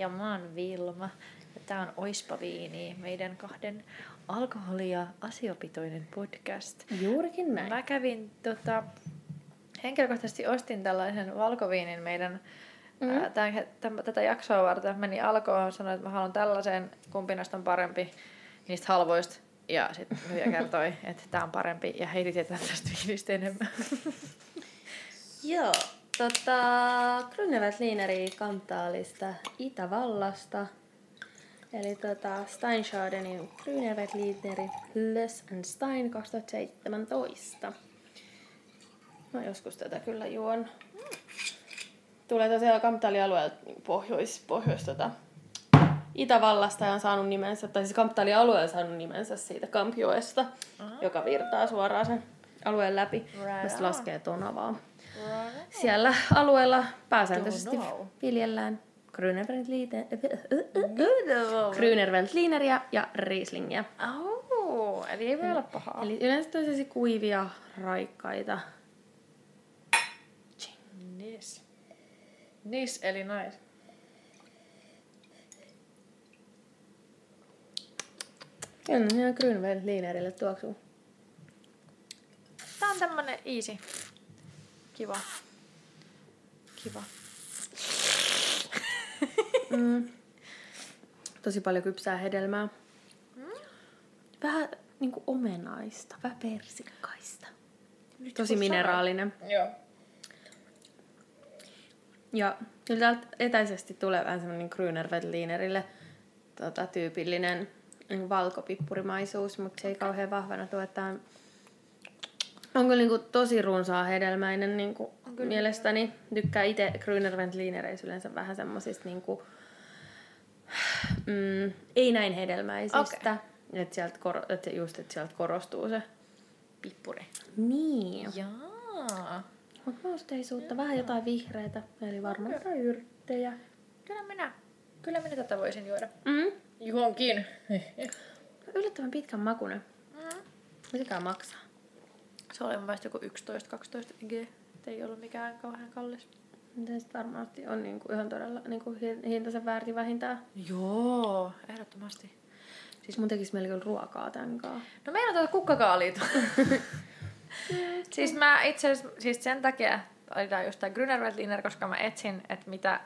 Ja mä oon Vilma. Ja tää on Oispa Viini, meidän kahden alkoholi- ja asiopitoinen podcast. Juurikin näin. Mä kävin tota, henkilökohtaisesti ostin tällaisen valkoviinin meidän mm. ää, tämän, tämän, tätä jaksoa varten. Meni alkoon, sanoin, että mä haluan tällaisen, kumpi näistä on parempi niistä halvoista. Ja sitten myyjä kertoi, että tämä on parempi ja Heidi tietää tästä viinistä enemmän. Joo, tota, Grünewaldlineri Kantaalista Itävallasta. Eli tota, Steinschadenin Grünewaldlineri Lös and Stein 2017. Mä joskus tätä kyllä juon. Tulee tosiaan Kamptaalin alueelta pohjois, pohjois tota, Itävallasta ja on saanut nimensä, tai siis Kamptaalin alue on saanut nimensä siitä Kampjoesta, joka virtaa suoraan sen alueen läpi, Right laskee Tonavaa. Siellä alueella pääsääntöisesti viljellään Grünerveltlineriä ja Rieslingiä. Oh, eli ei voi olla pahaa. Eli yleensä tosi kuivia, raikkaita. Nis. Nis eli nais. Kyllä ne ihan Grünewaldlinerille tuoksuu. Tää on tämmönen easy. Kiva. Kiva. Mm. Tosi paljon kypsää hedelmää. Vähän niinku omenaista, vähän persikkaista. Tosi mineraalinen. Joo. Ja kyllä täältä etäisesti tulee vähän semmoinen Grünerveltlinerille tota, tyypillinen niin valkopippurimaisuus, mutta se ei kauhean vahvana tuo, että on, on kyllä niin tosi runsaa hedelmäinen niin kuin mielestäni. Tykkää itse Grünerveltlinereissä yleensä vähän semmosista niin kuin, mm, ei näin hedelmäisistä. Okei. Että sieltä, kor- että just, että sieltä korostuu se. Pippuri. Niin. Jaa. Mutta mausteisuutta, vähän jotain vihreitä, eli varmaan jotain yrttejä. Kyllä minä. Kyllä minä tätä voisin juoda. Mm. Johonkin. Yllättävän pitkän makunen. Mm. Mitäkään maksaa? Se oli mun mielestä joku 11-12 G. Et ei ollut mikään kauhean kallis. Sitten varmasti on niinku ihan todella niinku hi- hintaisen väärti vähintään. Joo, ehdottomasti. Siis mun tekisi meillä kyllä ruokaa tän kanssa. No meillä on tuota kukkakaalia. siis mä itse siis sen takia oli tää just tää Grünerveltliner, koska mä etsin, että mitä,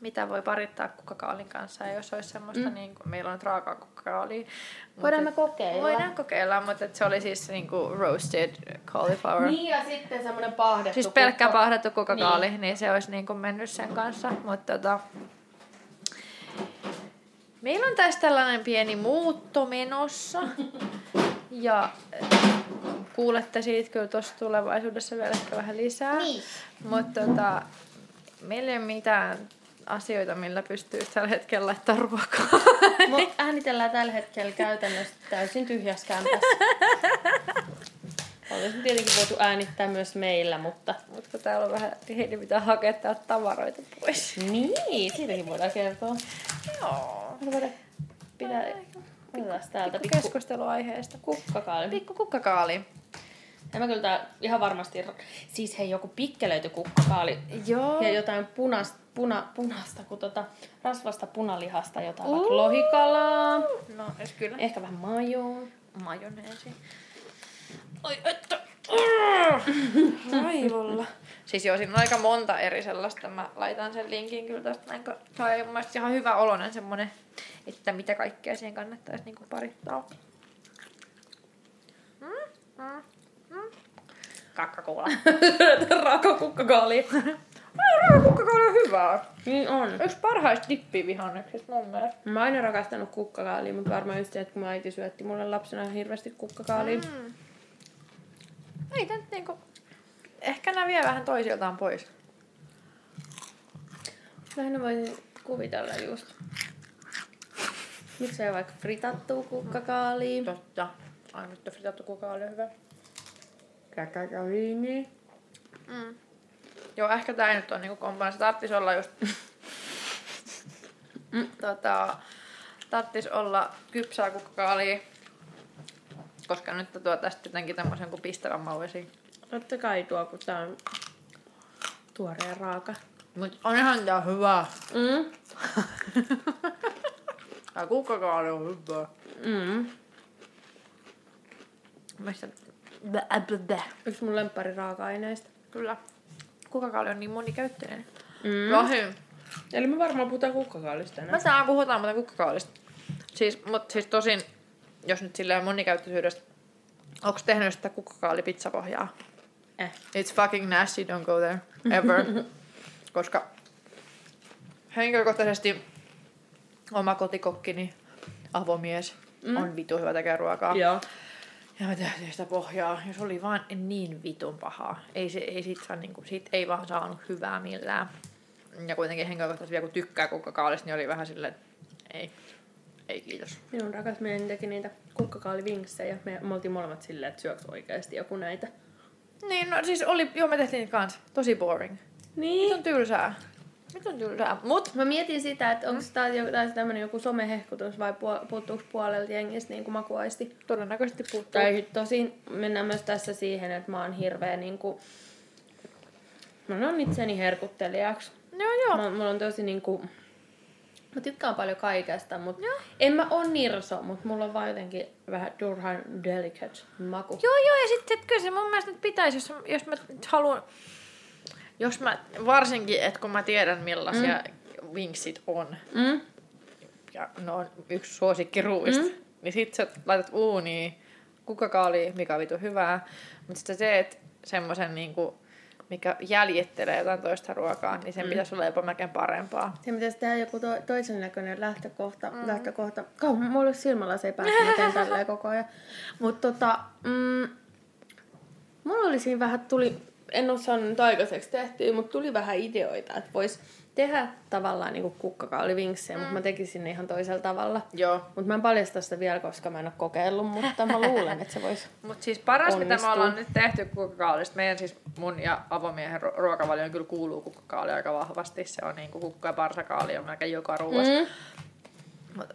mitä voi parittaa kukkakaalin kanssa. Ja jos olisi semmoista, mm. niin kuin, meillä on nyt raakaa kukkakaalia. Voidaan me kokeilla. Voidaan kokeilla, mutta se oli siis niin kuin roasted cauliflower. Niin ja sitten semmonen pahdettu Siis pelkkä kukka. pahdettu kukkakaali, niin. niin se olisi niin kuin mennyt sen kanssa. Mutta tota, meillä on tässä tällainen pieni muutto menossa. Ja eh, kuulette siitä kyllä tuossa tulevaisuudessa vielä ehkä vähän lisää. Niin. Mutta tota, meillä ei ole mitään asioita, millä pystyy tällä hetkellä laittaa ruokaa. Me äänitellään tällä hetkellä käytännössä täysin tyhjässä kämpässä. Olisi tietenkin voitu äänittää myös meillä, mutta... Mutta täällä on vähän, niin pitää hakea täältä tavaroita pois. Niin, siitäkin voidaan kertoa. Joo. Voidaan pitää... Otetaan täältä Pikku pikku keskusteluaiheesta. kukkakaali. Pikku kukkakaali. Ja mä kyllä tää ihan varmasti... Siis hei, joku pikkelöity kukkakaali. Joo. Ja jotain punasta, puna, punasta, kun tota rasvasta punalihasta, jotain Uh. vaikka lohikalaa. No, jos kyllä. Ehkä vähän majoa. Majoneesi. Oi, että. Raivolla. siis joo, siinä on aika monta eri sellaista. Mä laitan sen linkin kyllä tästä näin, kun se on mun mielestä ihan hyvä oloinen semmonen, että mitä kaikkea siihen kannattaisi niinku parittaa. Mm, mm. Kakkakuula. Raaka kukkakaali. Kukkakaali on hyvää. niin on. Yksi parhaista dippivihanneksista mun mielestä. Mä oon aina rakastanut kukkakaalia, mutta varmaan just se, että kun mun äiti syötti mulle lapsena hirveästi kukkakaalia. Mm. Ei tää nyt niinku... Ehkä nämä vie vähän toisiltaan pois. Lähinnä voisin kuvitella just. Miksei vaikka fritattua kukkakaalia. Totta. Ai nyt fritattu kuka oli hyvä. Kakakaviini. Mm. Joo, ehkä tää ei nyt ole niinku kompana. Se tarttis olla just... mm. tota, tarttis olla kypsää kukkakaalia. Koska nyt tuo tästä jotenkin tämmöisen kuin pistävän mauesi. Totta kai tuo, kun tää on tuore ja raaka. Mut on ihan tää hyvä. Mm. Tää kukkakaali on hyvä. Mm. Mistä? Yksi mun lemppari raaka-aineista. Kyllä. Kukkakaali on niin monikäyttöinen. Mm. Lohi. Eli me varmaan puhutaan kukkakaalista Mä enää. täällä puhutaan muuten kukkakaalista. Siis, mut siis tosin, jos nyt silleen monikäyttöisyydestä, onko tehnyt sitä kukkakaalipizzapohjaa? Eh. It's fucking nasty, don't go there, ever. Koska henkilökohtaisesti oma kotikokkini, avomies, mm. on vitu hyvä tekee ruokaa. Joo. Ja mä tehtiin sitä pohjaa, ja se oli vaan niin vitun pahaa. Ei, se, ei sit saa, niinku, siitä ei vaan saanut hyvää millään. Ja kuitenkin henkilökohtaisesti vielä kun tykkää kukkakaalista, niin oli vähän silleen, että ei, ei kiitos. Minun rakas mieheni teki niitä kukkakaalivinksejä. Me, me oltiin molemmat silleen, että syöks oikeasti joku näitä. Niin, no siis oli, joo me tehtiin niitä kans. Tosi boring. Niin. Nyt on tylsää. Nyt on. Mut Mä mietin sitä, että onko joku, tai tämmönen joku somehehkutus vai puuttuuko puolelta jengistä niin kuin makuaisti. todennäköisesti puuttuu. Tai tosin mennään myös tässä siihen, että mä oon hirveä niinku... Mä oon itseni herkuttelijaksi. Joo, joo. Mä, mulla on tosi niinku... Mä tykkään paljon kaikesta, mutta en mä on nirso, mutta mulla on vaan jotenkin vähän turhan delicate maku. Joo, joo, ja sitten kyllä se mun mielestä nyt pitäisi, jos, jos mä haluan, jos mä, varsinkin, että kun mä tiedän millaisia mm. vinksit on, Mm? ja ne on yksi suosikkiruuista, mm. niin sit sä laitat uuniin kukkakaali, mikä vitu hyvää, mutta sitten sä teet semmoisen niinku, mikä jäljittelee jotain toista ruokaa, niin sen mm. pitäisi olla jopa melkein parempaa. Se pitäisi tehdä joku to- toisen näköinen lähtökohta. Mm. lähtökohta. Kauan, mulla olisi silmällä ei pääse, mä teen tälleen koko ajan. Mutta tota, mm, mulla oli siinä vähän, tuli, en ole saanut aikaiseksi tehtyä, mutta tuli vähän ideoita, että vois tehdä tavallaan niinku kukkakaalivinksejä, mm. mutta mä tekisin ne ihan toisella tavalla. Joo. Mutta mä en paljasta sitä vielä, koska mä en ole kokeillut, mutta mä luulen, että se voisi. Mutta siis paras, mitä Onnistuu. me ollaan nyt tehty kukkakaalista, meidän siis mun ja avomiehen ru- ruokavalioon kyllä kuuluu kukkakaali aika vahvasti. Se on niinku kukka- ja parsakaali on melkein joka ruoassa. Mm.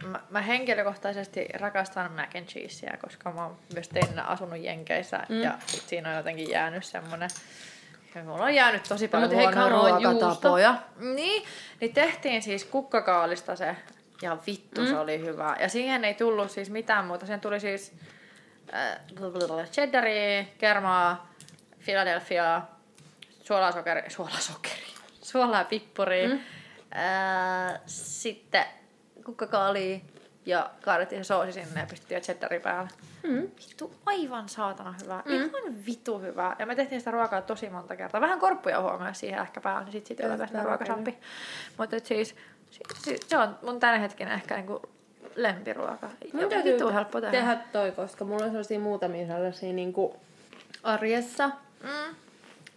Mä, mä henkilökohtaisesti rakastan mac and cheeseä, koska mä oon myös teininä asunut Jenkeissä mm. ja sit siinä on jotenkin jäänyt semmonen ja mulla on jäänyt tosi paljon mut hei, huonoja Karo, on ruokatapoja. Niin, niin tehtiin siis kukkakaalista se ja vittu mm. se oli hyvä. Ja siihen ei tullut siis mitään muuta. Sen tuli siis äh, cheddaria, kermaa, Philadelphia, suolasokeri, suolasokeri, suolaa pippuri, mm. äh, sitten kukkakaali ja kaadettiin se soosi sinne ja pistettiin cheddari päälle. Mm. Vittu, aivan saatana hyvää. Mm. Ihan vitu hyvää. Ja me tehtiin sitä ruokaa tosi monta kertaa. Vähän korppuja huomioon siihen ehkä päälle, niin sit siitä tulee sitä ruokasappi. Mutta siis, si, si, se on mun tämänhetkinen ehkä niinku lempiruoka. Mun täytyy vitu helppo tehdä. tehdä toi, koska mulla on sellaisia muutamia sellaisia niinku arjessa. Mm.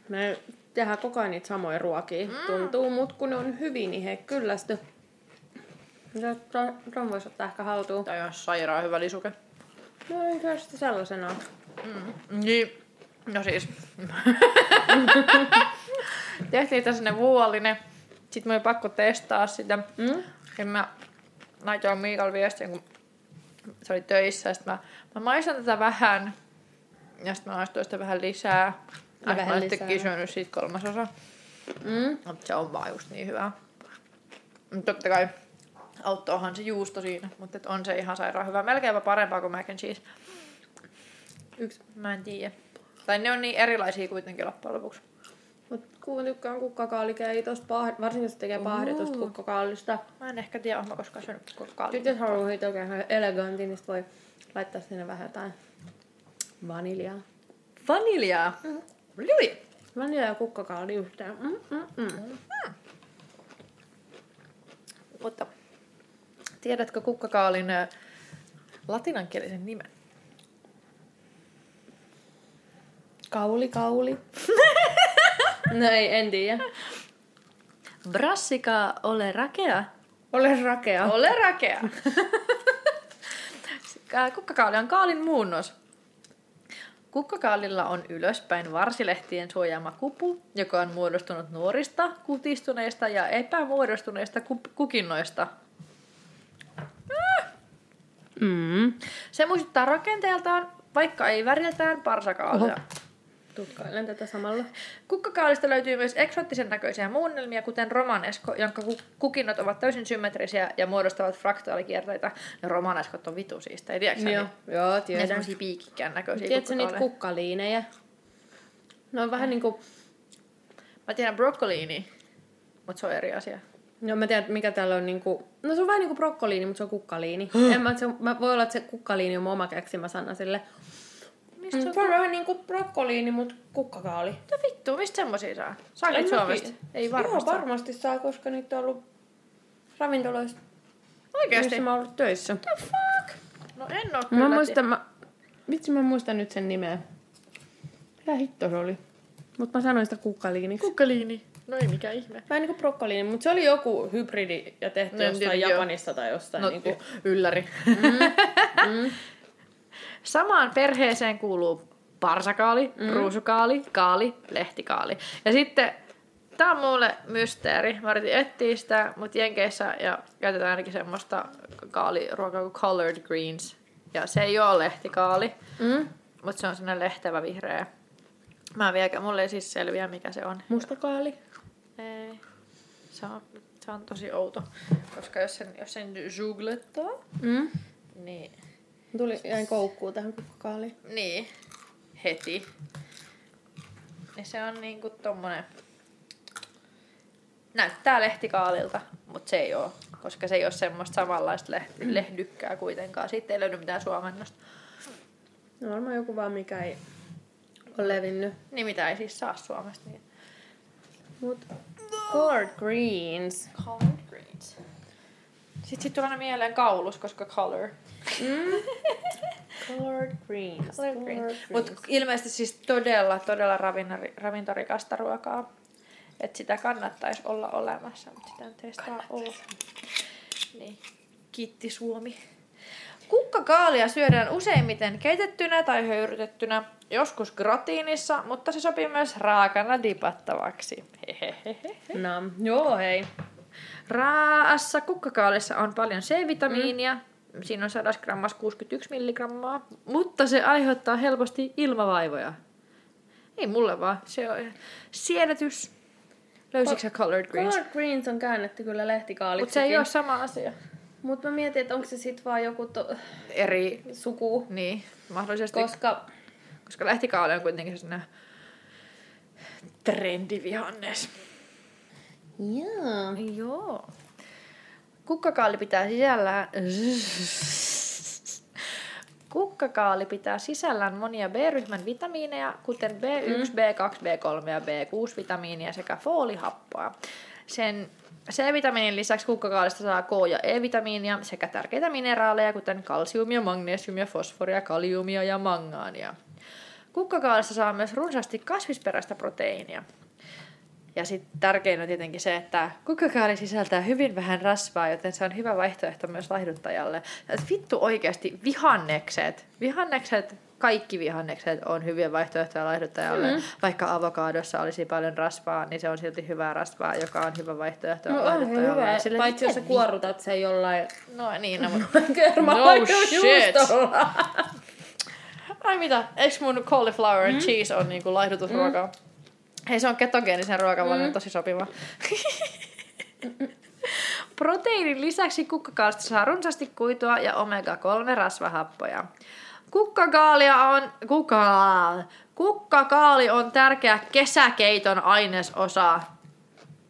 Me tehdään koko ajan niitä samoja ruokia, mm. tuntuu, mutta kun ne on hyvin, niin he kyllästy. Ja ton, ton voisi ottaa ehkä haltuun. Tai on sairaan hyvä lisuke. No ei se sitten sellaisena. Mm. Niin. No siis. Tehtiin tässä ne vuolinen. Sitten mun oli pakko testaa sitä. Mm? Ja mä laitoin Miikalle viestin, kun se oli töissä. Ja sit mä, mä maistan tätä vähän. Ja sitten mä maistoin sitä vähän lisää. Ja vähän mä lisää. syönyt siitä kolmasosa. Mm? Mutta se on vaan just niin hyvää. Mut totta kai auttoohan se juusto siinä, mutta et on se ihan sairaan hyvä. Melkeinpä parempaa kuin mac and cheese. Yksi. Mä en tiedä. Tai ne on niin erilaisia kuitenkin loppujen lopuksi. Mut kun tykkään kukkakaalikeitosta, pah- varsinkin jos se tekee pahditusta kukkakaalista. Mä en ehkä tiedä, onko koskaan syönyt kukkakaalia. Sitten jos haluaa siitä oikein ihan elegantti, niin voi laittaa sinne vähän jotain vaniljaa. Vaniljaa. Mm. Really? Vanilja ja kukkakaali yhteen. Mm, mm, mm. Mutta tiedätkö kukkakaalin ö, latinankielisen nimen? Kauli, kauli. no ei, en tiedä. Brassica ole rakea. Ole rakea. Ole rakea. Kukkakaali on kaalin muunnos. Kukkakaalilla on ylöspäin varsilehtien suojaama kupu, joka on muodostunut nuorista, kutistuneista ja epämuodostuneista ku- kukinnoista. Mm. Se muistuttaa rakenteeltaan, vaikka ei väriltään, parsakaalia. Oho. tutkailen tätä samalla. Kukkakaalista löytyy myös eksoottisen näköisiä muunnelmia, kuten romanesko, jonka ku- kukinnot ovat täysin symmetrisiä ja muodostavat fraktaalikierteitä. Ja romaneskot on vitu siistä, ei tiedätkö Joo, joo, Ne tiedän. semmosia piikikkään näköisiä Tiedätkö niitä kukkaliinejä? Ne on vähän niinku... Mä tiedän broccoliini, mutta se on eri asia. No mä tiedän, mikä täällä on niinku... No se on vähän niinku brokkoliini, mutta se on kukkaliini. en mä, se, mä, voi olla, että se kukkaliini on mun oma keksimä sana sille. Mistä Mm, se on? vähän niinku brokkoliini, mutta kukkakaali. Mitä vittua, mistä semmosia saa? Mä Suomesta? Ei varmasti Joo, saa. varmasti saa, koska niitä on ollut ravintoloissa, Oikeesti? missä mä oon ollut töissä. fuck? No en oo kyllä. Mä muistan, mä... Vitsi, mä muistan nyt sen nimeä. Mitä hitto se oli? Mutta mä sanoin sitä kukkaliiniksi. Kukkaliini. No ei mikään ihme. Vähän niinku brokkoliini, mutta se oli joku hybridi ja tehty No, jostain joo. Japanista tai jostain. No, niinku... ylläri. Mm. Samaan perheeseen kuuluu parsakaali, mm. ruusukaali, kaali, lehtikaali. Ja sitten, tää on mulle mysteeri. Mä yritin etsiä sitä, mutta Jenkeissä ja käytetään ainakin semmoista kaaliruokaa kuin colored greens. Ja se ei ole lehtikaali, Mm. mutta se on sellainen lehtevä vihreä. Mä en vieläkään, mulle ei siis selviä mikä se on. Mustakaali. Ei. Se on, se on tosi outo, koska jos sen, jos sen googlettaa, Mm. niin Tuli, jäin koukkuun tähän kukkakaaliin. Niin, heti. Niin se on niinku tommonen... Näyttää lehtikaalilta, mutta se ei oo, koska se ei ole semmoista samanlaista lehti, lehdykkää kuitenkaan. Siitä ei löydy mitään suomennosta. No varmaan joku vaan, mikä ei ole levinnyt. Niin mitä ei siis saa Suomesta. Niin. Mut Colored Greens. Colored greens. Sitten sit tulee mieleen kaulus, koska color. Mm. Colored Greens. Colored greens. Mutta ilmeisesti siis todella, todella ravinnari, ravintorikasta ruokaa. Että sitä kannattaisi olla olemassa, mutta sitä nyt ei sitä ole. Niin. Kiitti Suomi. Kukkakaalia syödään useimmiten keitettynä tai höyrytettynä, joskus gratiinissa, mutta se sopii myös raakana dipattavaksi. Hehehehe. No, joo hei. Raassa kukkakaalissa on paljon C-vitamiinia. Mm. Siinä on 100 grammassa 61 milligrammaa, mutta se aiheuttaa helposti ilmavaivoja. Ei mulle vaan. Se on siedätys. Löysitkö sä Colored Greens? Colored Greens on käännetty kyllä lehtikaaliksikin. Mutta se ei ole sama asia. Mutta mä mietin, että onko se sit vaan joku to- Eri, suku. niin, mahdollisesti. Koska, Koska lehtikaali on kuitenkin sellainen trendivihannes. Joo. Joo. Kukkakaali pitää sisällään... Kukkakaali pitää sisällään monia B-ryhmän vitamiineja, kuten B1, B2, B3 ja B6-vitamiinia sekä foolihappoa. Sen C-vitamiinin lisäksi kukkakaalista saa K- ja E-vitamiinia sekä tärkeitä mineraaleja, kuten kalsiumia, magnesiumia, fosforia, kaliumia ja mangaania. Kukkakaalista saa myös runsaasti kasvisperäistä proteiinia. Ja sitten tärkein on tietenkin se, että kukkakaali sisältää hyvin vähän rasvaa, joten se on hyvä vaihtoehto myös laihduttajalle. Ja vittu oikeasti vihannekset, vihannekset, kaikki vihannekset on hyviä vaihtoehtoja laihduttajalle. Mm. Vaikka avokadossa olisi paljon rasvaa, niin se on silti hyvää rasvaa, joka on hyvä vaihtoehto No laihduttajalle. hyvä, sille, paitsi jos sä miten kuorutat sen jollain No niin, no, mutta... No shit. Ai mitä, eikö mun cauliflower and cheese on niinku laihdutusruokaa? Mm. Hei, se on ketogeenisen ruokavalion mm. tosi sopiva. Proteiinin lisäksi kukkakaalista saa runsaasti kuitua ja omega-3 rasvahappoja. Kukkakaalia on... Kukka... Kukkakaali on tärkeä kesäkeiton ainesosa.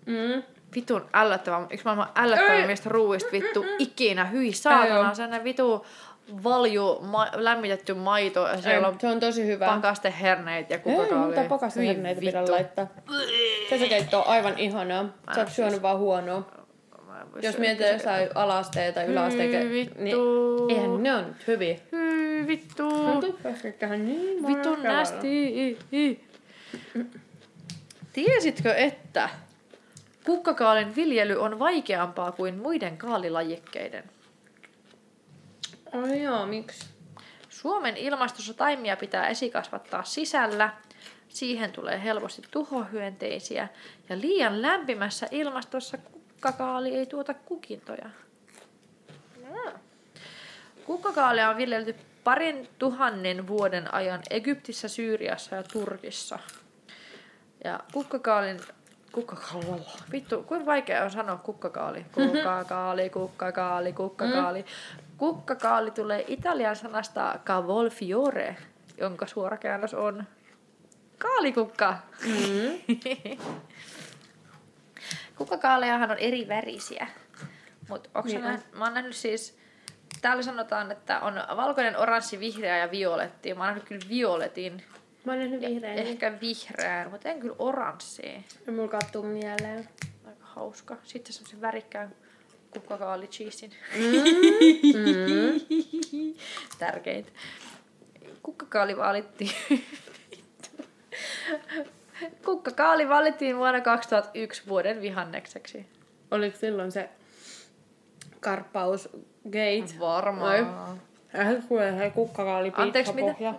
Mm. Vitun ällöttävä, yksi maailman ällöttävimmistä ruuista vittu ikinä. Hyi saatana, sellainen vitu valju, ma- lämmitetty maito ja siellä on Se on tosi hyvä. pakasteherneet ja Ei, kukkakaalia. mutta pakasteherneitä pidä vittu. laittaa. Kesäkeitto on aivan ihanaa. Sä oot syönyt siis- vaan huonoa. Jos mietitään jossain alasteen tai yläasteen, Hyi niin vittu. eihän ne on nyt hyviä. Hyi vittu. Niin monella nästi. Tiesitkö, että kukkakaalin viljely on vaikeampaa kuin muiden kaalilajikkeiden? Ai joo, miksi? Suomen ilmastossa taimia pitää esikasvattaa sisällä. Siihen tulee helposti tuhohyönteisiä. Ja liian lämpimässä ilmastossa kukkakaali ei tuota kukintoja. Kukkakaalia on viljelty parin tuhannen vuoden ajan Egyptissä, Syyriassa ja Turkissa. Ja kukkakaalin Kukkakaali. Vittu, kuinka vaikea on sanoa kukkakaali? Kukkakaali, kukkakaali, kukkakaali. Kukkakaali tulee italian sanasta cavolfiore, jonka suora käännös on kaalikukka. Mm. Kukkakaalejahan on eri värisiä. Mut Niin nähnyt, mä oon nähnyt siis, täällä sanotaan, että on valkoinen, oranssi, vihreä ja violetti. Mä oon nähnyt kyllä violetin, Mä oon nähnyt vihreän. Eh. ehkä vihreän, mutta en kyllä oranssia. Mulla kattuu mieleen. Aika hauska. Sitten semmoisen värikkään kukkakaali cheesein. Mm. Tärkeintä. Kukkakaali valittiin. Kukkakaali valittiin vuonna 2001 vuoden vihannekseksi. Oliko silloin se karppaus gate? Varmaan. Äh, kuule, se kukkakaali Anteeksi, mitä?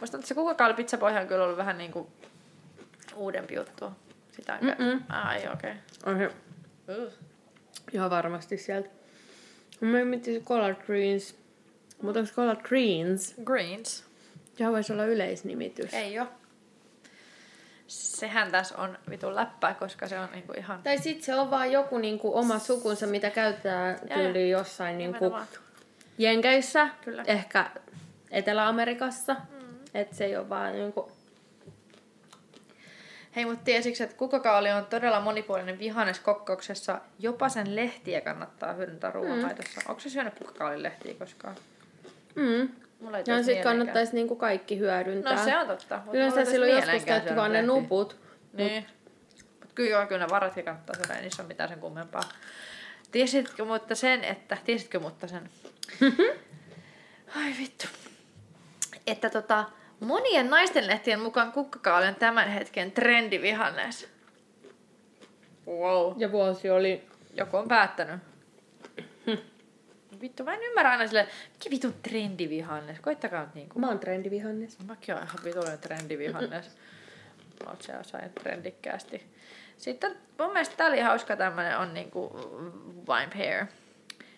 Musta että se kukkakaali pizzapohja on kyllä ollut vähän niinku uudempi juttu. Sitä on. Ai, okei. On se Okay. ihan varmasti sieltä. Mä mietin se collard greens. Mutta onko collard greens? Greens. Sehän voisi olla yleisnimitys. Ei oo. Sehän tässä on vitun läppää, koska se on niinku ihan... Tai sit se on vaan joku niinku oma sukunsa, mitä käyttää Jaa, tyyli jossain niinku. Jenkeissä, Kyllä. ehkä Etelä-Amerikassa. Mm. Että se ei ole vaan niinku... Hei, mutta tiesitkö, että kukkakaali on todella monipuolinen vihannes kokkauksessa. Jopa sen lehtiä kannattaa hyödyntää ruoanlaitossa. Mm. Onko se syönyt kukkakaalin lehtiä koskaan? Mm. Mulla ei Ja tulisi sit mieleenkään. kannattaisi niinku kaikki hyödyntää. No se on totta. mut Yleensä silloin joskus käytti vaan ne nuput. Niin. Mut kyllä, joo, kyllä ne varatkin kannattaa syödä, ei niissä ole mitään sen kummempaa. Tiesitkö mutta sen, että... Tiesitkö mutta sen? Ai vittu. Että tota, monien naistenlehtien mukaan kukkakaali on tämän hetken trendivihannes. Wow. Ja vuosi oli... Joku on päättänyt. Vittu, mä en ymmärrä aina sille, mikä vitun trendivihannes. Koittakaa nyt niinku. Mä oon trendivihannes. Mäkin oon ihan vitullinen trendivihannes. Oot se osain trendikkäästi. Sitten mun mielestä tää oli hauska tämmönen on niinku wine pair.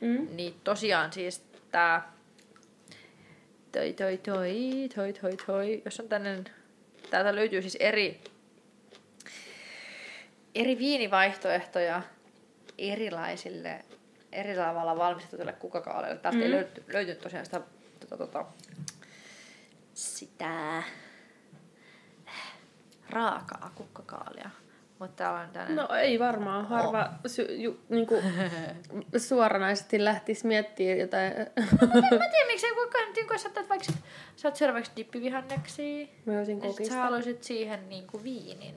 Mm. Niin tosiaan siis tää toi toi toi toi toi toi, jos on tämmönen, täältä löytyy siis eri eri viinivaihtoehtoja erilaisille eri tavalla valmistetuille kukkakaaleille. Täältä mm. ei löyty, löytynyt tosiaan sitä tota, tota, sitä raakaa kukkakaalia. Mutta täällä on tämmönen... No ei varmaan. Harva sy- ju, niinku, suoranaisesti lähtisi miettimään jotain. Mä tiedän, miksi ei kukaan, niin sä vaikka, sit- sä oot syödä vaikka dippivihanneksia, Mä olisin ja sit sä kokista. haluaisit siihen niinku viinin.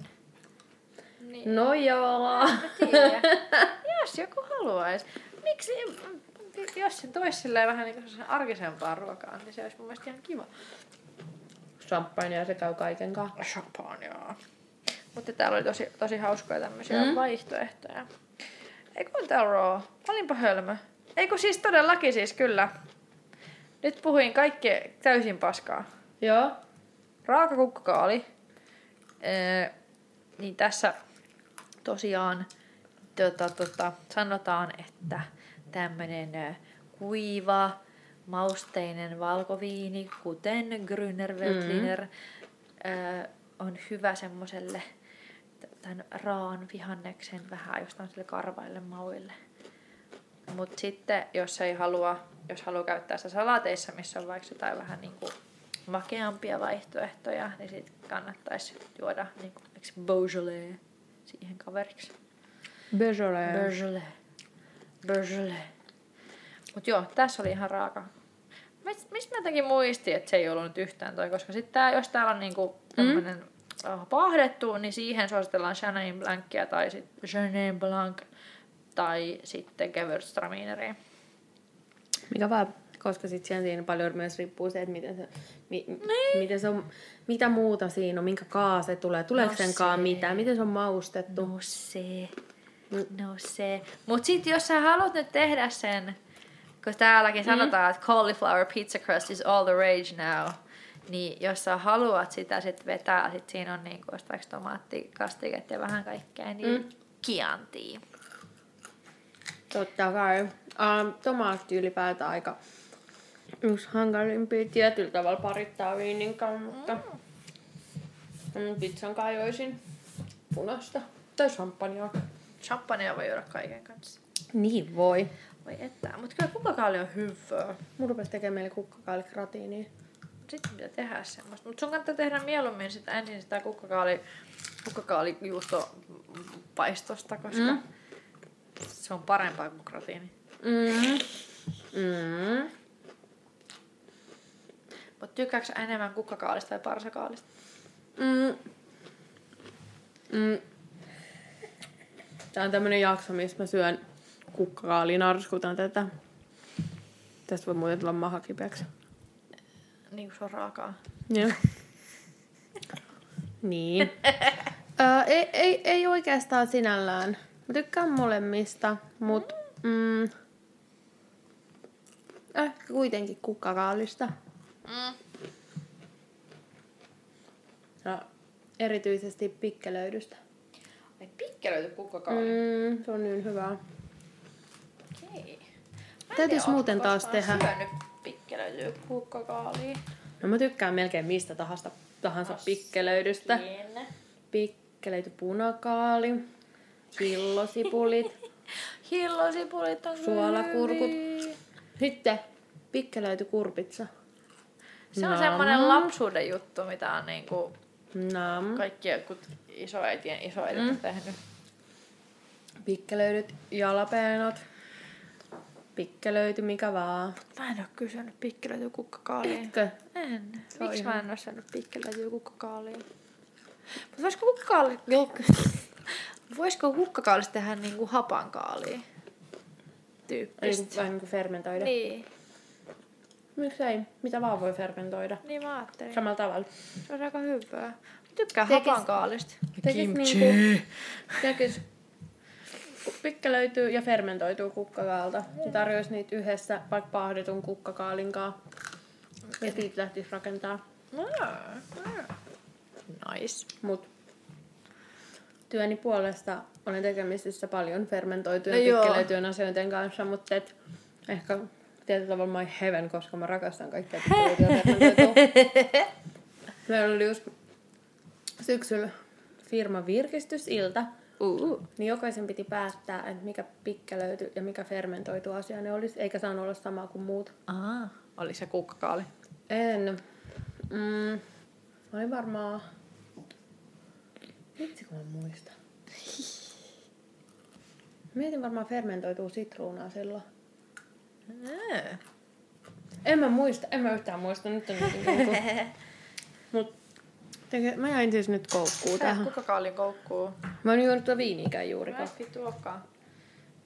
Niin, No joo. mä tiedän. jos joku haluaisi. Miksi, jos se toisi silleen vähän niin kuin arkisempaa ruokaa, niin se olisi mun mielestä ihan kiva. Champagnea se käy kaiken kanssa. Champagnea. Mutta täällä oli tosi, tosi hauskoja tämmöisiä Mm. mm. vaihtoehtoja. Ei kun täällä raw. Olinpa hölmö. Ei kun siis todellakin siis kyllä. Nyt puhuin kaikkea täysin paskaa. Joo. Raaka kukkakaali. Öö, niin tässä tosiaan tota, tota, sanotaan, että tämmönen ö, kuiva, mausteinen valkoviini, kuten Grüner Veltliner, mm-hmm. on hyvä semmoselle t- tämän raan vihanneksen vähän jostain sille karvaille mauille. Mutta sitten, jos ei halua, jos haluaa käyttää sitä salateissa, missä on vaikka jotain vähän niinku makeampia vaihtoehtoja, niin sit kannattaisi juoda niinku, eikö Beaujolais siihen kaveriksi. Beaujolais. Beaujolais. Beaujolais. Mut joo, tässä oli ihan raaka. Mist- Mistä mä jotenkin muistin, että se ei ollut nyt yhtään toi, koska sitten tää, jos täällä on niinku tämmönen mm. Pahdettu, niin siihen suositellaan Chenin Blancia tai sitten Chenin Blanc tai sitten Gewürztramineria. Mikä vaan, koska sit siellä siinä paljon myös riippuu se, että miten se, mi, Niin. miten se on, mitä muuta siinä on, minkä kaa se tulee, tuleeko No sen kaa se. mitään, miten se on maustettu. No se. No se. Mut sit jos sä haluat nyt tehdä sen, kun täälläkin sanotaan, että cauliflower pizza crust is all the rage now, niin jos sä haluat sitä sit vetää, sit siinä on niinku vaikka tomaattikastiketta ja vähän kaikkea, niin mm. kiantii. Totta kai. Um, tomaatti ylipäätään aika yksi hankalimpia tietyllä tavalla parittaa viinin kanssa, mutta mm. pizzan kajoisin punasta. Tai champagnea. Champagnea voi juoda kaiken kanssa. Niin voi. Voi että. Mutta kyllä kukkakaali on hyvää. Mun rupesi tekemään meille kukkakaalikratiiniä. Sitten pitää tehdä semmoista. Mutta sun kannattaa tehdä mieluummin sitä ensin sitä kukkakaali, kukkakaalijuustopaistosta, koska mm. se on parempaa kuin kratiini. Mm. Mm. Mutta tykkääksä enemmän kukkakaalista vai parsakaalista? Mm. Mm. Tää on tämmönen jakso, missä mä syön kukkakaaliin, narskutan tätä. Tästä voi muuten tulla maha kipeäksi. Niin kuin se on raakaa. Joo. niin. Ö, ei, ei, ei oikeastaan sinällään. Mä tykkään molemmista, mut mm, ehkä kuitenkin kukkakaalista. Mm. Ja erityisesti pikkelöidystä. Ai pikkelöity kukkakaali. Mm, se on niin hyvää. Okei. Täytyis muuten taas tehdä. syönyt pikkelöityä kukkakaalia. No mä tykkään melkein mistä tahansa, tahansa pikkelöidystä. Pienne. Pikkelöity punakaali, hillosipulit, Hillosipulit on Suolakurkut. hyviä. sitten pikkelöity kurpitsa. Se on Nam. semmoinen lapsuuden juttu, mitä on niinku Nam. kaikki jotkut isoäitien isoäidit Mm. tehnyt. Pikkelöidyt Pikkelöity mikä vaan. Mä en oo kysynyt pikkelöityä kukkakaalia. Etkö? En. on Miksi ihan- mä en oo syönyt pikkelöityä kukkakaalia? Mutta voisiko kukkakaali... voisiko kukkakaalista tehdä niinku hapankaalia? Eli Tyyppistä. vähän niin kuin fermentoida. Niin. Miksei? Mitä vaan voi fermentoida. Niin mä ajattelin. Samalla tavalla. Se on aika hyvää. Mä tykkään Tekis- hapankaalista. Tekis niinku, tekis, pikkelöityy ja fermentoituu kukkakaalta. Ja tarjoisi niitä yhdessä vaikka paahdetun kukkakaalin kanssa. Ja siitä lähtisi rakentaa. Nice. Mut työni puolesta olen tekemisissä paljon fermentoitujen No pikkelöityjen asioiden kanssa, mutta et ehkä tietyllä tavalla my heaven, koska mä rakastan kaikkea pikkelöityä fermentoitua. Meillä oli just syksyllä firman virkistysilta, Uh. niin jokaisen piti päättää, että mikä pikkelöity ja mikä fermentoitu asia ne olisi, eikä saanut olla sama kuin muut. Aa. Oli se kukkakaali. En. Mm, mä olin varmaan... Vitsi kun mä muistan. Mietin varmaan fermentoituu sitruunaa silloin. Mm. En mä muista, en mä yhtään muista. Nyt on niin kuin... Mut mä jäin siis nyt koukkuun Sä tähän. kukkakaalin koukkuu. Mä en juonut tuota viiniikään juurikaan. Mä tuokaan.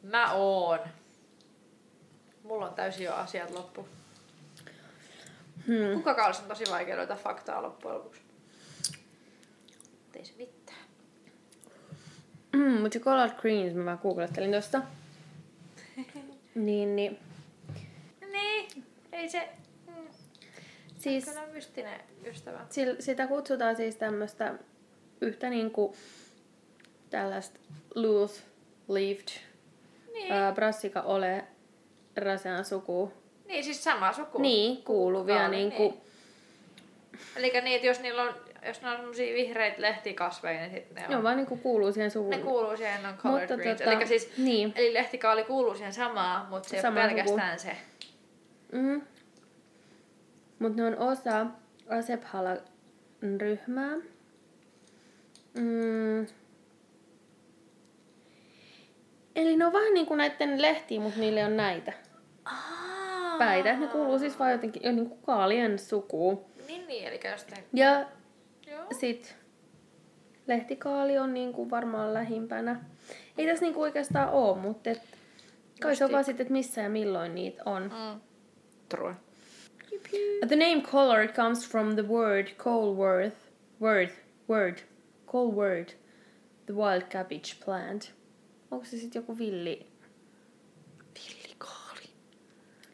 Mä oon. Mulla on täysin jo asiat loppu. Hmm. Kukkakaalissa on tosi vaikea löytää faktaa loppujen lopuksi. Ei se mitään. Mm, mutta se collard greens, mä vaan googlettelin tosta. niin, niin. Niin, ei se... Mm. Siis mystinen ystävä. sitä kutsutaan siis tämmöstä yhtä niinku tällaista loose leafed Niin, ää, brassica ole rasean suku. niin siis sama suku. Niin, kuuluvia Kukkakaali, niinku. Niin. Eli niin, että jos niillä on, jos ne on semmosia vihreitä lehtikasveja, niin sit ne on, Ne on vaan niinku kuuluu siihen sukuun. ne kuuluu siihen on colored Mutta greens. tota, Eli siis, niin. eli lehtikaali kuuluu siihen samaan, mutta se ei Sama suku. pelkästään se. Mm. Mutta ne on osa Asephala ryhmää. Mm. Eli ne on vähän niin kuin näiden lehtiä, mutta niille on näitä Aa. päitä. Ne kuuluu siis vaan jotenkin jo niin kuin kaalien sukuun. Niin, niin, eli jos te... Ja Joo. sit lehtikaali on niin kuin varmaan lähimpänä. Ei tässä niin kuin oikeastaan oo, mutta et, kai se on vaan sitten, että missä ja milloin niitä on. Mm. True. The name color comes from the word Colworth, word, word, Colwort, the wild cabbage plant. Onko se sitten joku villi? Villikaali.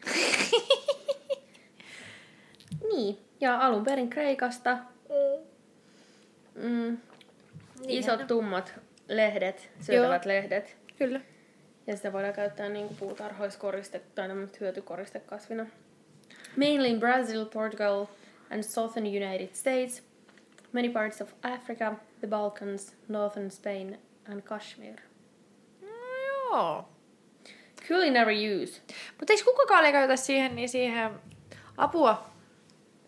Niin, ja alun perin Kreikasta. Mm, Niin, isot no. tummat lehdet, syötävät lehdet. Kyllä. Ja sitä voidaan käyttää niin puutarhoiskoriste tai hyötykoristekasvina. Mainly in Brazil, Portugal and southern United States, many parts of Africa, the Balkans, northern Spain and Kashmir. No joo. Culinary use. Mutta eikö kukkakaalia käytä siihen, niin siihen apua?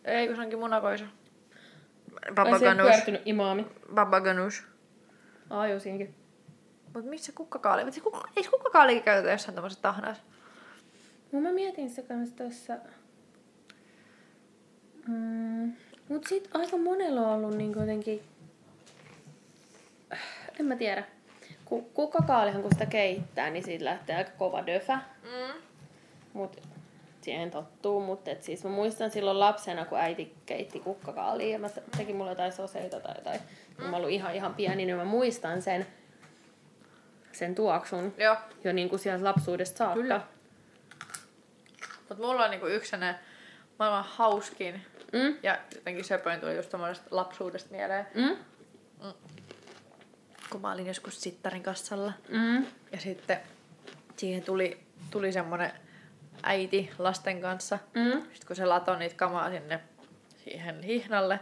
Ei, kun se onkin munakoisu. Ai se Baba pyörtynyt imaami. Baba ganoush. Aa, joo, siinäkin. Mut missä kukkakaali? Mut kukka, eikö kukkakaalikin käytetä jossain tämmöisessä tahnaassa? No mä mietin sitä kanssa tässä. Mm, mut sit aika monella on ollut niin jotenkin... En mä tiedä. Ku, kukkakaalihan kun sitä keittää, niin siitä lähtee aika kova döfä. Mm. Mut siihen tottuu, mutta et siis mä muistan silloin lapsena, kun äiti keitti kukkakaalia ja mä teki mulle jotain soseita tai jotain. Kun mä olin ihan ihan pieni, niin mä muistan sen, sen tuoksun Joo. jo niin kuin sieltä lapsuudesta saakka. Kyllä. Mut mulla on niinku yksi sellainen maailman hauskin Mm? ja jotenkin söpöin tuli just tommosesta lapsuudesta mieleen, Mm? kun mä olin joskus sittarin kassalla. Mm? Ja sitten siihen tuli, tuli semmonen äiti lasten kanssa. Mm? Sitten kun se latoi niitä kamaa sinne siihen hihnalle,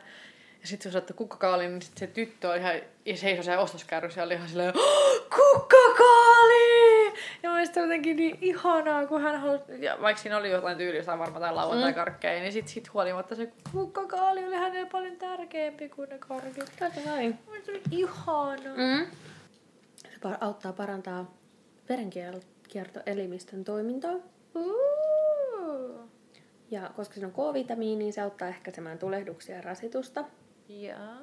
ja sitten se saattoi kukkakaali, niin sit se tyttö oli ihan, ja seisoi siellä ostoskärryssä ja oli ihan silleen, "Oh, kukkakaali! Ja mä mielestä jotenkin niin ihanaa, kun hän halusi, ja vaikka siinä oli jotain tyylistä varmaan tai lauantai-karkkeja, niin sit, sit huolimatta se kukkakaali oli hänelle paljon tärkeämpi kuin ne karkit. Totta kai. Se oli ihanaa. Mm. Se par- auttaa parantaa verenkiertoelimistön toimintaa. Uh. Ja koska siinä on K-vitamiini, niin se auttaa ehkäisemään tulehduksia ja rasitusta. Jaa.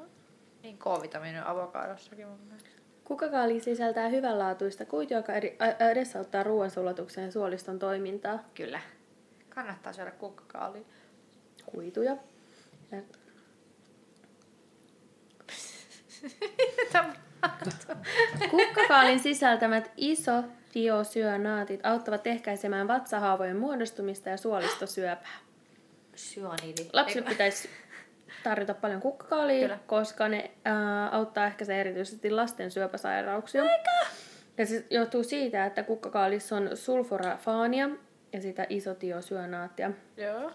Niin K-vitamiini on avokadossakin mun mielestä. Kukkakaali sisältää hyvänlaatuista kuitua, joka edesauttaa ruoansulatuksen ja suoliston toimintaa. Kyllä. Kannattaa syödä kukkakaalia. Kuituja. Ja Kukkakaalin sisältämät isodiosyönaatit auttavat ehkäisemään vatsahaavojen muodostumista ja suolistosyöpää. Syöniidi. Lapsille pitäisi tarjota paljon kukkakaalia, Kyllä. koska ne ää, auttaa ehkäisee erityisesti lasten syöpäsairauksia. Eikä? Ja se johtuu siitä, että kukkakaalissa on sulforafaania ja sitä isotiosyönaattia. Joo.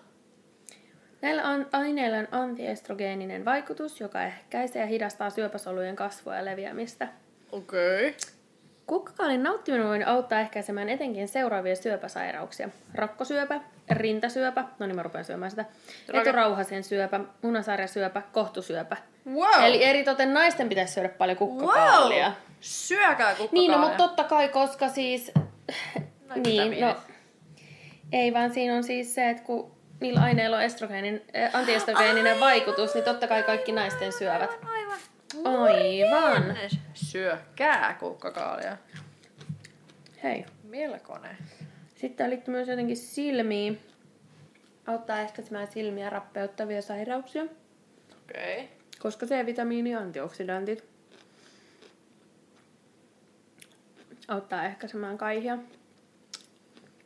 Näillä an- aineilla on antiestrogeeninen vaikutus, joka ehkäisee ja hidastaa syöpäsolujen kasvua ja leviämistä. Okei. Okay. Kukkakaalin nauttiminen voi auttaa ehkäisemään etenkin seuraavia syöpäsairauksia. Rakkosyöpä, rintasyöpä, no niin mä rupean syömään sitä, eturauhasen syöpä, munasarjasyöpä, kohtusyöpä. Wow. Eli eritoten naisten pitäisi syödä paljon kukkakaalia. wow. Syökää kukkakaalia. Niin, no mutta totta kai, koska siis... No, niin, no... Ei, vaan siinä on siis se, että kun niillä aineilla on estrogeenin, äh, antiestrogeeninen vaikutus, niin totta kai kaikki naisten syövät. Aivan. Aivan. Syökää kukkakaalia. Hei. Melkoinen. Sitten liittyy myös jotenkin silmiin. Auttaa ehkäisemään silmiä rappeuttavia sairauksia, Okei. Okay. koska C-vitamiini ja antioksidantit auttaa ehkäisemään kaihia.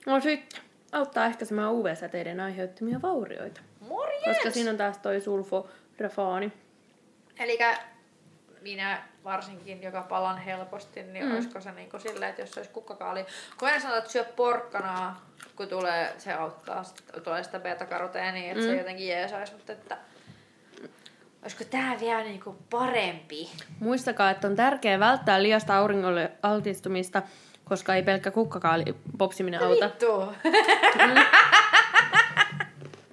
No sitten auttaa ehkäisemään UV-säteiden aiheuttamia vaurioita, Morjens! koska siinä on taas toi sulforafaani. Elikkä minä varsinkin, joka palan helposti, niin Mm. mm. olisiko se niinku silleen, että jos se olisi kukkakaali... Kun aina sanotaan, että syö porkkanaa, kun tulee, se auttaa, tulee sitä beta-karoteenia, että mm. se Mm. jotenkin jeesaisi, mutta että... Olisiko tää vielä niinku parempi? Muistakaa, että on tärkeää välttää liiasta auringolle altistumista, koska ei pelkkä kukkakaali popsiminen auta. Vittu!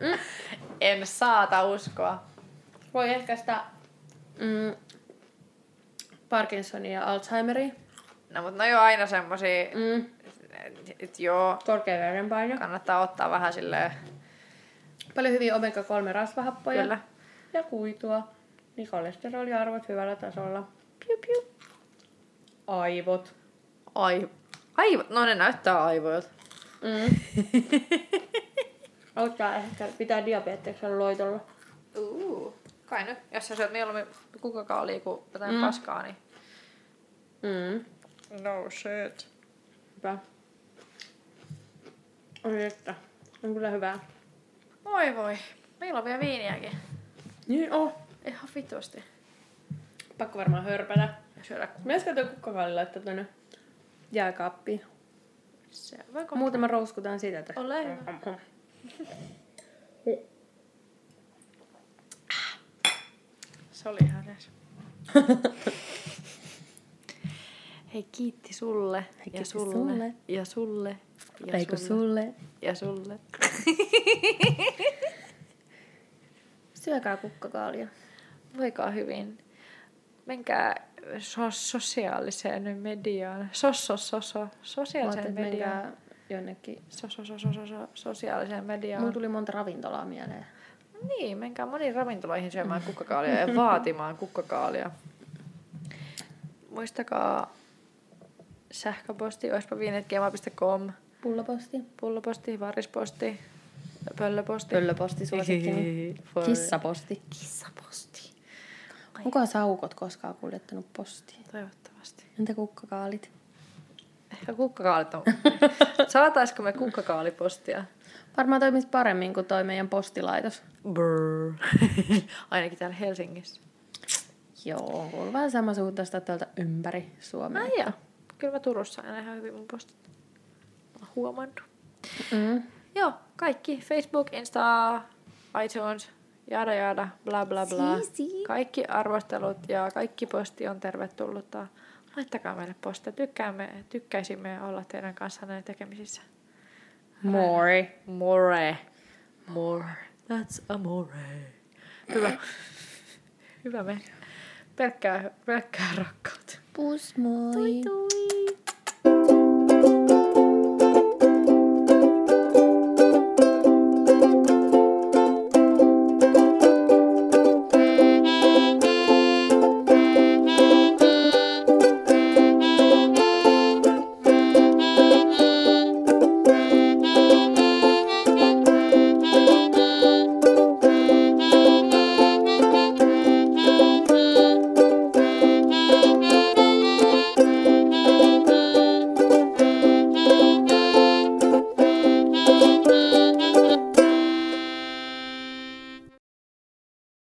en saata uskoa. Voi ehkäistä mm, Parkinsonia ja Alzheimeria. No mutta ne on aina semmosia, Mm, että et joo, korkea verenpaine. kannattaa ottaa vähän silleen, Paljon hyviä omega-3 rasvahappoja. Kyllä. Ja kuitua. Niin kolesteroliarvot hyvällä tasolla. piu piu. Aivot. Ai, aivot, no ne näyttää aivoilta. Mm. Auttaa ehkä pitää diabeteksen loitolla. Uh. Kai nyt, jos sä syöt mieluummin kukkakaalia kuin jotain Mm. mm. paskaa, niin... Mm. No shit. Hyvä. Oi että. On kyllä hyvää. Voi voi. Meillä on vielä viiniäkin. Niin on. Ihan vitusti. Pakko varmaan hörpätä. Ja syödä Mielestäni tuo kukkakaali laittaa tonne jääkaappiin. Se, mä rouskutaan sitä tässä. Ole hyvä. Se oli ihan edes. Hei, kiitti sulle. ja kiitti sulle. sulle. Ja sulle. Ja Eikö sulle. sulle? Ja sulle. Syökää kukkakaalia. Voikaa hyvin. Menkää so- sosiaaliseen mediaan. Sos, sos, sos, sos, Mä sosiaaliseen mediaan. jonnekin. So, so, so, so, so, so, sosiaaliseen mediaan. Mulla tuli monta ravintolaa mieleen. Niin, menkää moniin ravintoloihin syömään kukkakaalia ja vaatimaan kukkakaalia. Muistakaa sähköposti, oispa viinetgema.com, Pulloposti. pulloposti, varisposti, pöllöposti. Pöllöposti suosikkini. Kissaposti. Kissaposti. Onko saukot koskaan kuljettanut postiin? Toivottavasti. Entä kukkakaalit? Ehkä kukkakaalit on. Saataisiko me kukkakaalipostia? Varmaan toimisi paremmin kuin toi meidän postilaitos. Brr. Ainakin täällä Helsingissä. Joo, kuuluu vähän samansuuntaista tuolta ympäri Suomea. Ai joo. Kyllä mä Turussa aina ihan hyvin mun postit. Mä oon huomannut. Mm. Joo, kaikki. Facebook, Insta, iTunes, jada jada, bla bla bla. Si, si. Kaikki arvostelut ja kaikki posti on tervetullutta. Laittakaa meille postia. Tykkäämme, tykkäisimme olla teidän kanssanne tekemisissä. More. More. More. That's amore. Hyvä. Hyvä me. Pelkkää, pelkkää rakkautta. Pus moi. Tui tui.